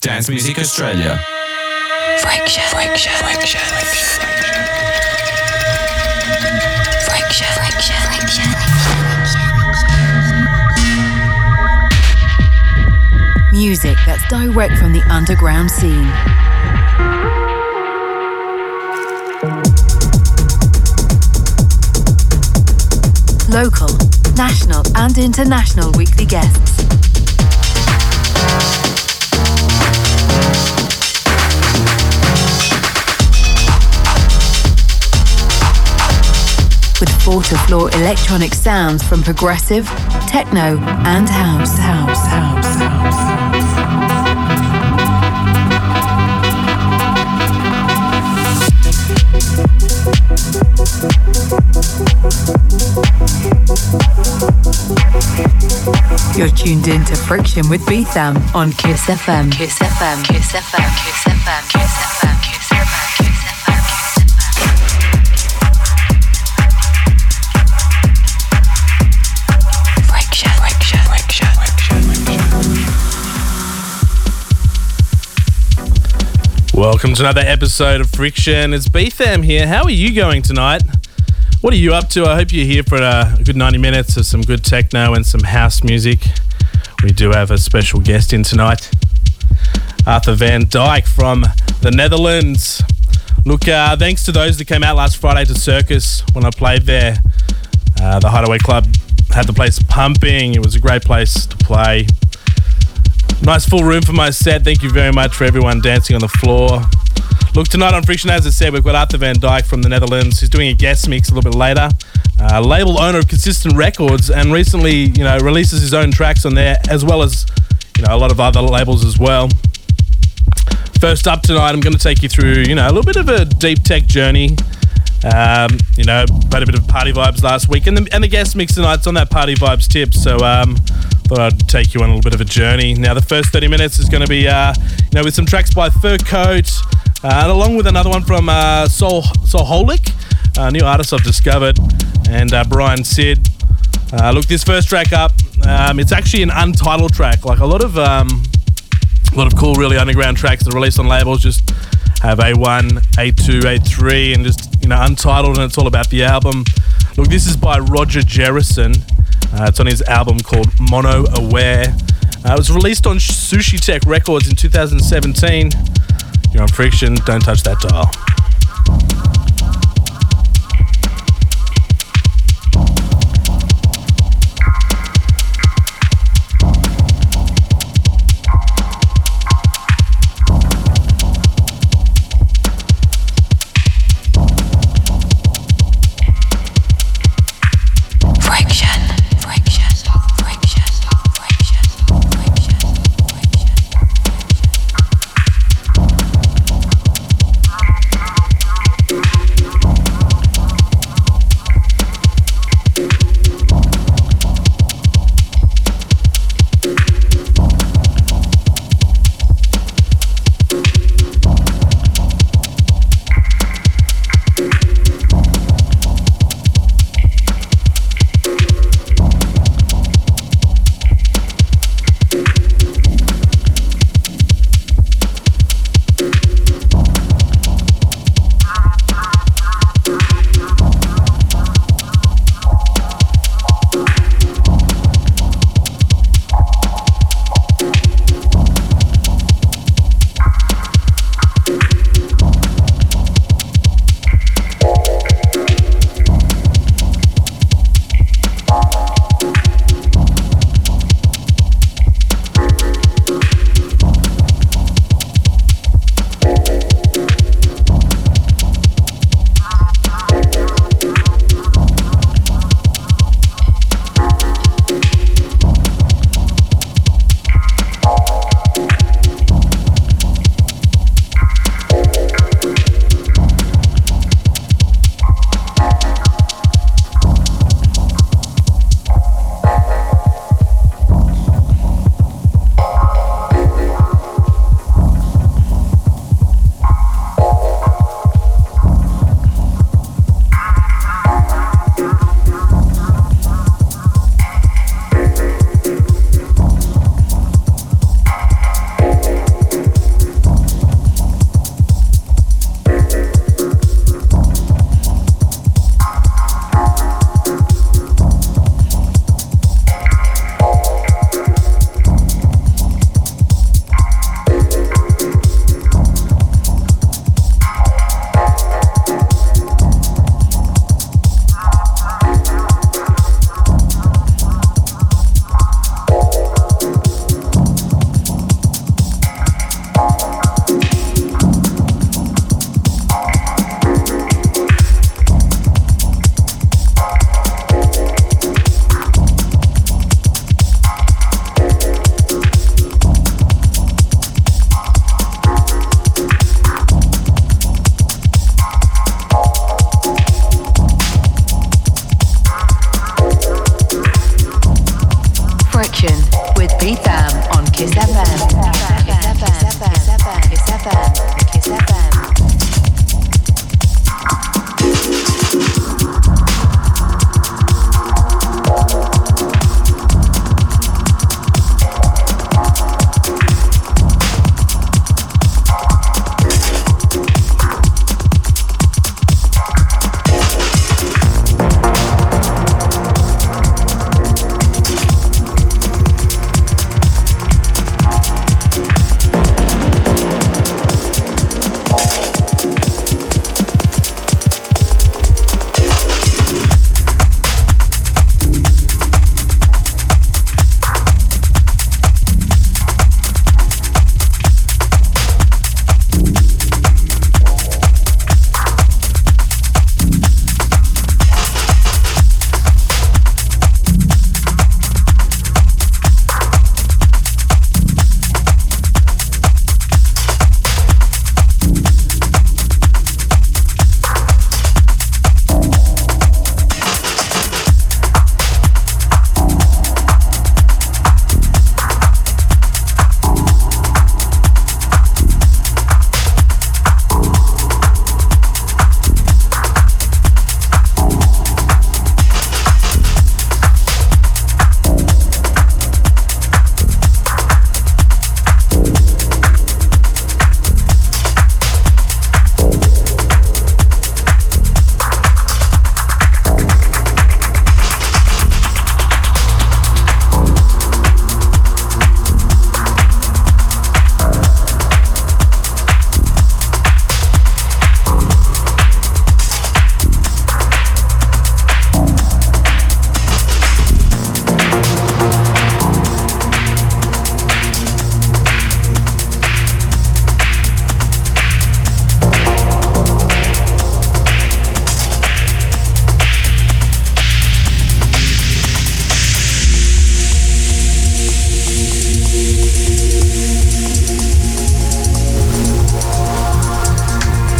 Dance Music Australia. Friction, friction, friction, friction. Friction, friction. Music that's direct from the underground scene. Local, national, and international weekly guests. With four to floor electronic sounds from progressive, techno, and house. House, house, house. You're tuned in to Friction with B-tham on Kiss FM. Kiss FM. Kiss FM. Kiss FM. Kiss FM. Kiss FM. Welcome to another episode of Friction. It's B-tham here. How are you going tonight? What are you up to? I hope you're here for a good 90 minutes of some good techno and some house music. We do have a special guest in tonight, Arthur van Dyk from the Netherlands. Look, uh, thanks to those that came out last Friday to Circus when I played there. Uh, the Hideaway Club had the place pumping. It was a great place to play. Nice full room for my set. Thank you very much for everyone dancing on the floor. Look, tonight on Friction, as I said, we've got Arthur van Dyk from the Netherlands. He's doing a guest mix a little bit later. Uh, label owner of Consistent Records, and recently, you know, releases his own tracks on there, as well as, you know, a lot of other labels as well. First up tonight, I'm going to take you through, you know, a little bit of a deep tech journey. Um, you know, had a bit of party vibes last week, and the, and the guest mix tonight's on that party vibes tip. So, um, thought I'd take you on a little bit of a journey. Now, the first 30 minutes is going to be, uh, you know, with some tracks by Fur Coat, uh, and along with another one from uh, Soul Soulholic, a new artist I've discovered, and uh, Brian Sid. Uh, look, this first track up, um, it's actually an untitled track. Like a lot of um, a lot of cool, really underground tracks that are released on labels just have A1, A2, A3, and just you know untitled, and it's all about the album. Look, this is by Roger Jerison. Uh, it's on his album called Mono Aware. Uh, it was released on Sushitech Records in 2017. You're on Friction. Don't touch that dial.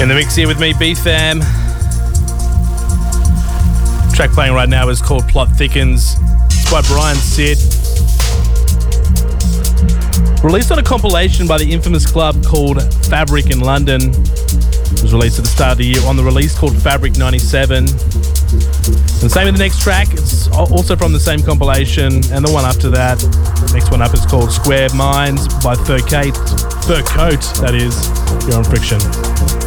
In the mix here with me, B-tham. Track playing right now is called Plot Thickens. It's by Brian Sid. Released on a compilation by the infamous club called Fabric in London. It was released at the start of the year on the release called Fabric 97. And same with the next track. It's also from the same compilation, and the one after that. The next one up is called Square Minds by Fur Kate. Fur Coat, that is. You're on Friction.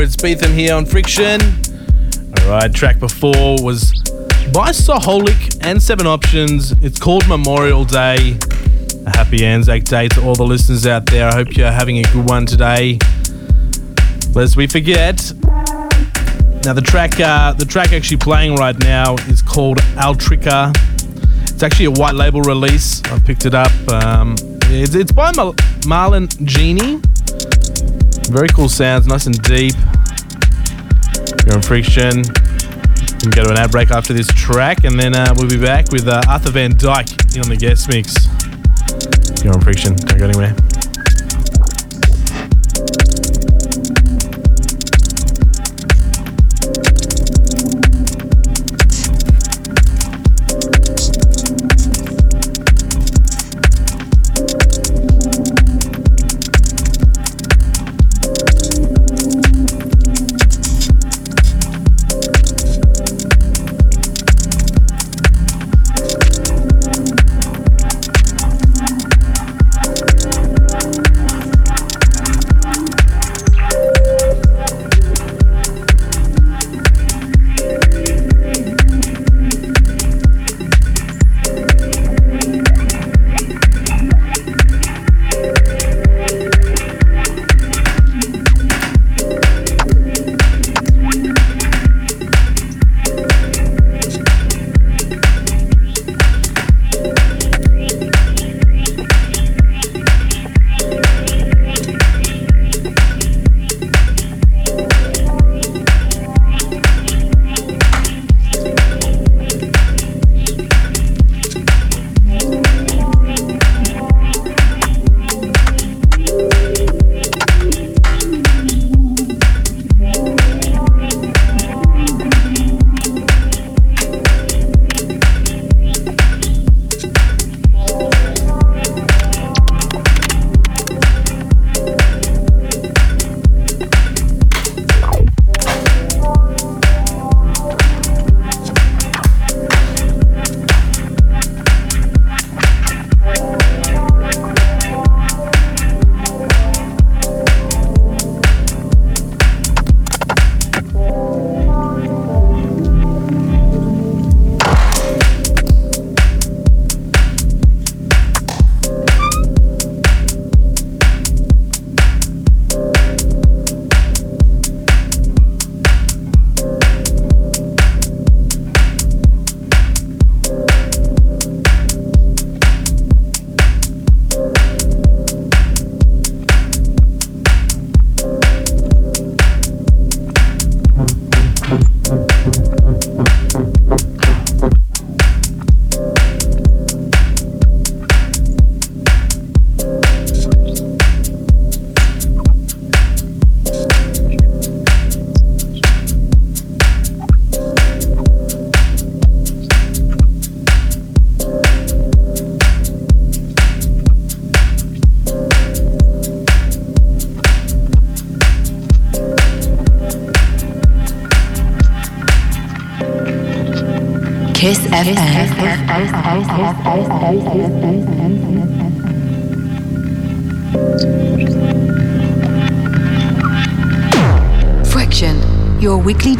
There, it's B-tham here on Friction. Alright, track before was by Soholic and Seven Options. It's called Memorial Day. A happy Anzac Day to all the listeners out there. I hope you're having a good one today. Lest we forget, now the track, uh, the track actually playing right now is called Altrica. It's actually a white label release. I picked it up. Um, it's, it's by Marlon Genie. Very cool sounds, nice and deep. You're on Friction. We can go to an ad break after this track, and then uh, we'll be back with uh, Arthur van Dyk on the guest mix. You're on Friction. Don't go anywhere.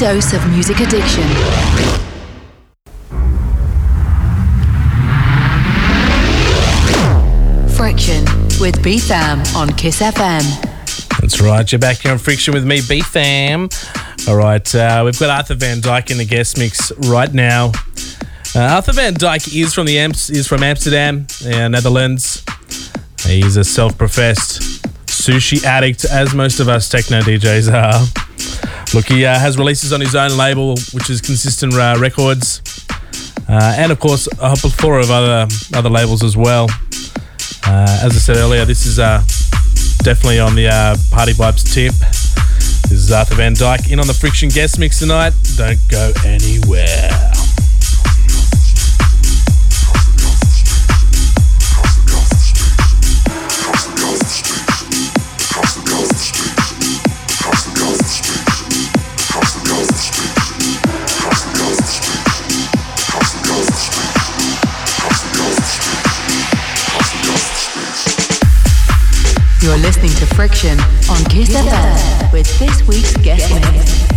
Dose of music addiction. Friction with B-tham on Kiss FM. That's right, you're back here on Friction with me, B-tham. All right, uh, we've got Arthur van Dyk in the guest mix right now. Uh, Arthur van Dyk is from the Amps, is from Amsterdam, uh, Netherlands. He's a self-professed sushi addict, as most of us techno DJs are. Look, he uh, has releases on his own label, which is Consistent uh, Records, uh, and of course a whole plethora of other other labels as well. Uh, as I said earlier, this is definitely on the Party Vibes tip. This is Arthur van Dyk in on the Friction guest mix tonight. Don't go anywhere. Friction on Kiss FM with this week's guest mix.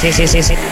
Kiss FM. You're on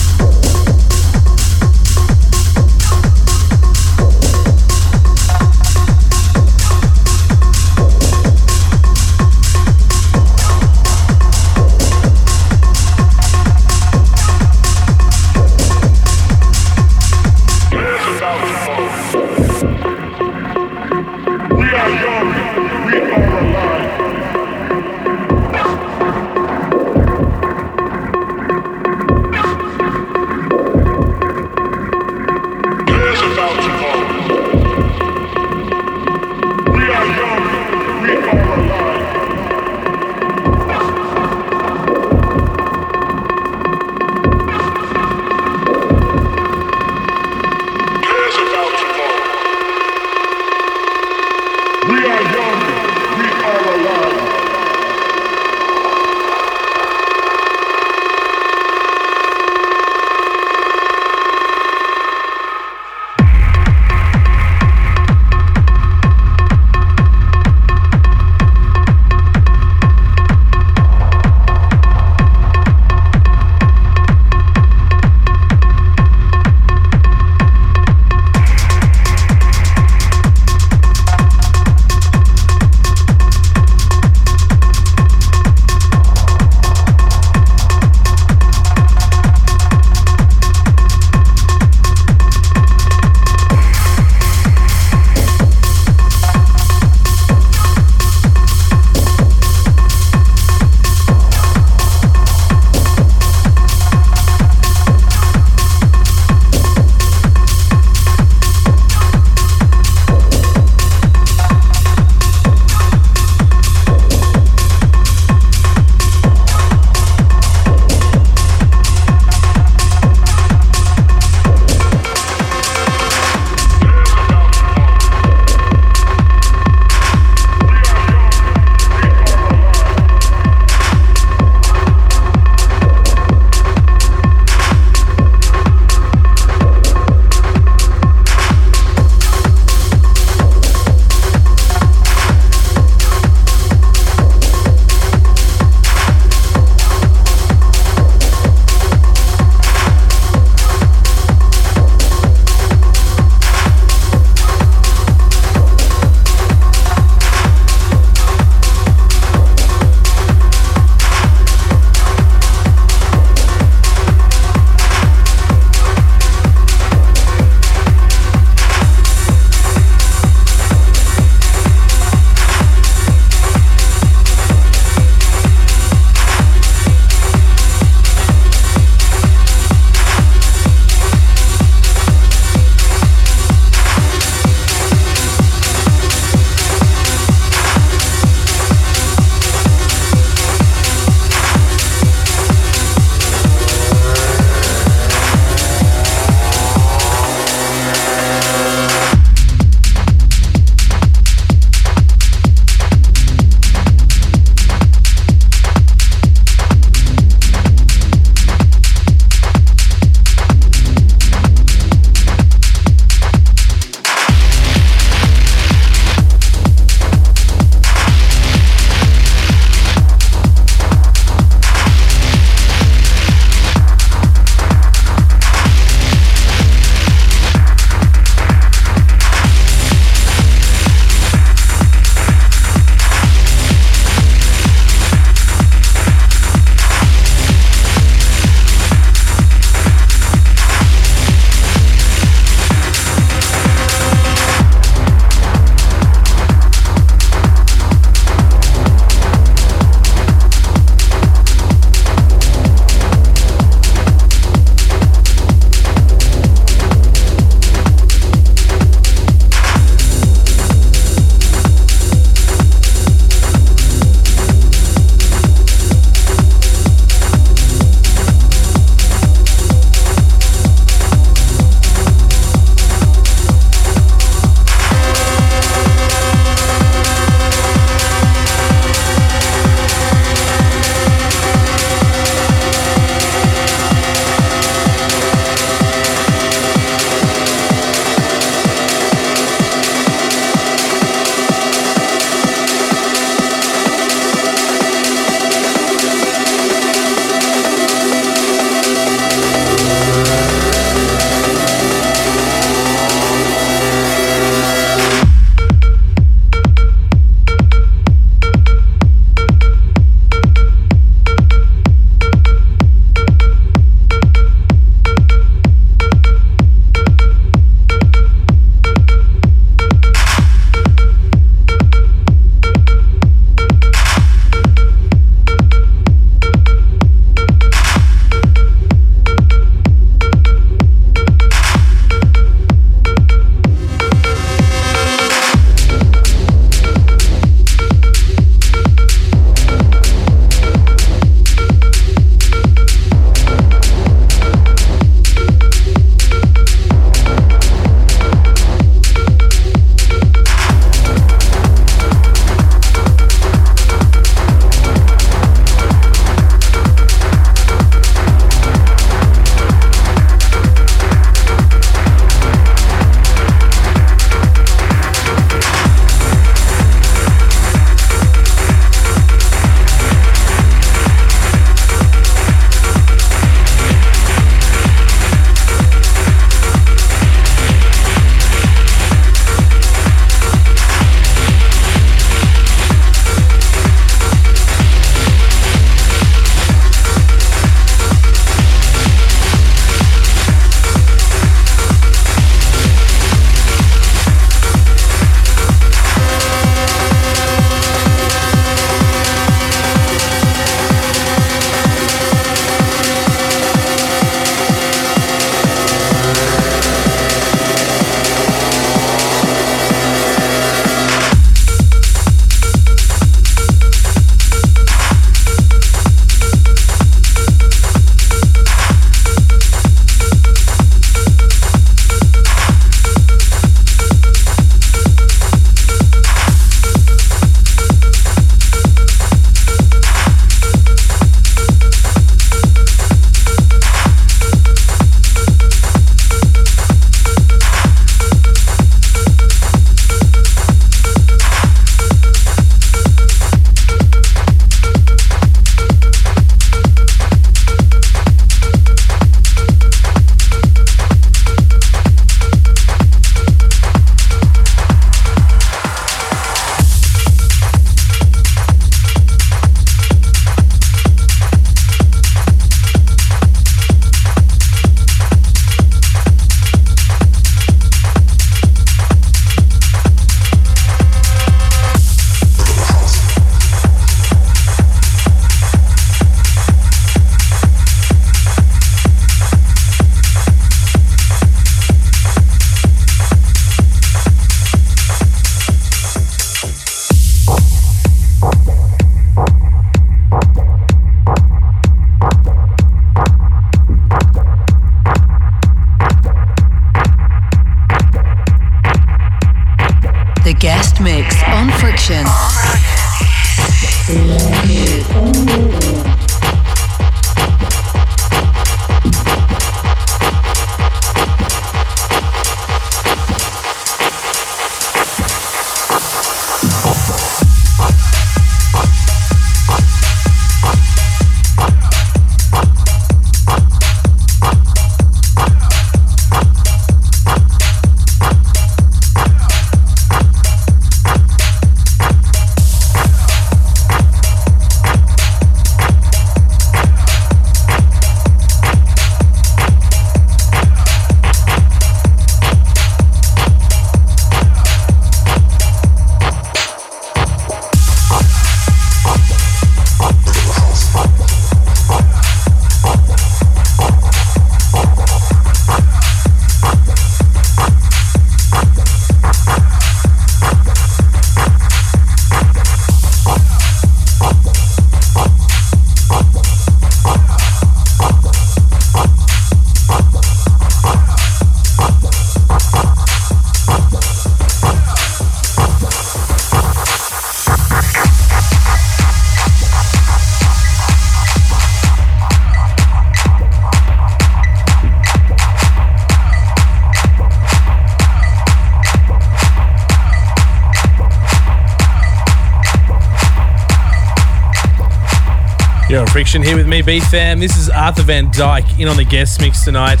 Here with me, B-tham. This is Arthur van Dyk in on the guest mix tonight.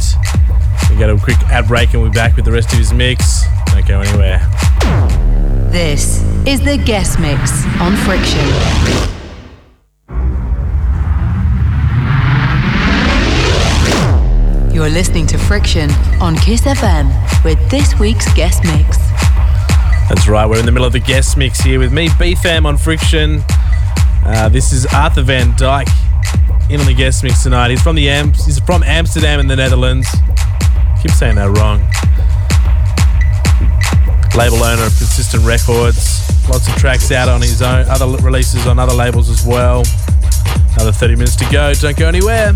We get a quick ad break and we're back with the rest of his mix. Don't go anywhere. This is the guest mix on Friction. You're listening to Friction on Kiss FM with this week's guest mix. That's right, we're in the middle of the guest mix here with me, B-tham on Friction. Uh, this is Arthur van Dyk in on the guest mix tonight. He's from the Am- he's from Amsterdam in the Netherlands. Keep saying that wrong. Label owner of Consistent Records. Lots of tracks out on his own, other releases on other labels as well. Another 30 minutes to go. Don't go anywhere.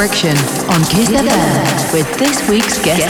Friction on Kiss FM with this week's guest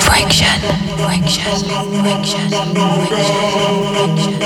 Friction, friction, friction, friction, friction.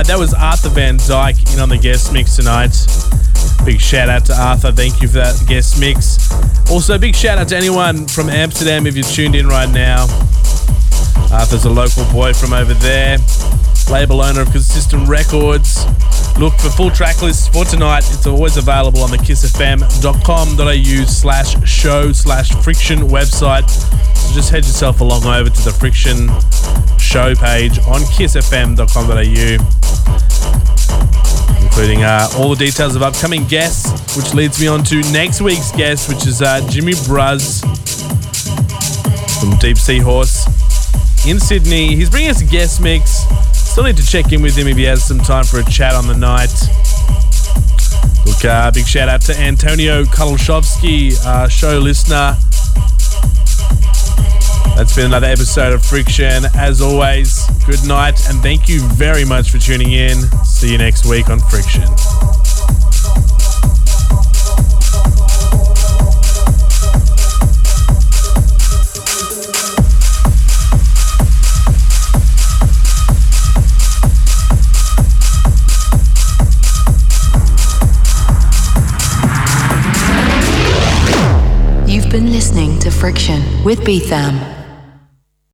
Alright, that was Arthur van Dyk in on the guest mix tonight. Big shout out to Arthur, thank you for that guest mix. Also, big shout out to anyone from Amsterdam if you're tuned in right now. Arthur's a local boy from over there, label owner of Consistent Records. Look for full track lists for tonight. It's always available on the kissfm.com.au slash show slash friction website. So just head yourself along over to the friction show page on kissfm.com.au including uh, all the details of upcoming guests, which leads me on to next week's guest, which is uh, Jimmy Bruz from Deep Sea Horse in Sydney. He's bringing us a guest mix Still need to check in with him if he has some time for a chat on the night. Look, uh, big shout out to Antonio Kulshovsky, uh, show listener. That's been another episode of Friction. As always, good night and thank you very much for tuning in. See you next week on Friction. You've been listening to Friction with B-tham.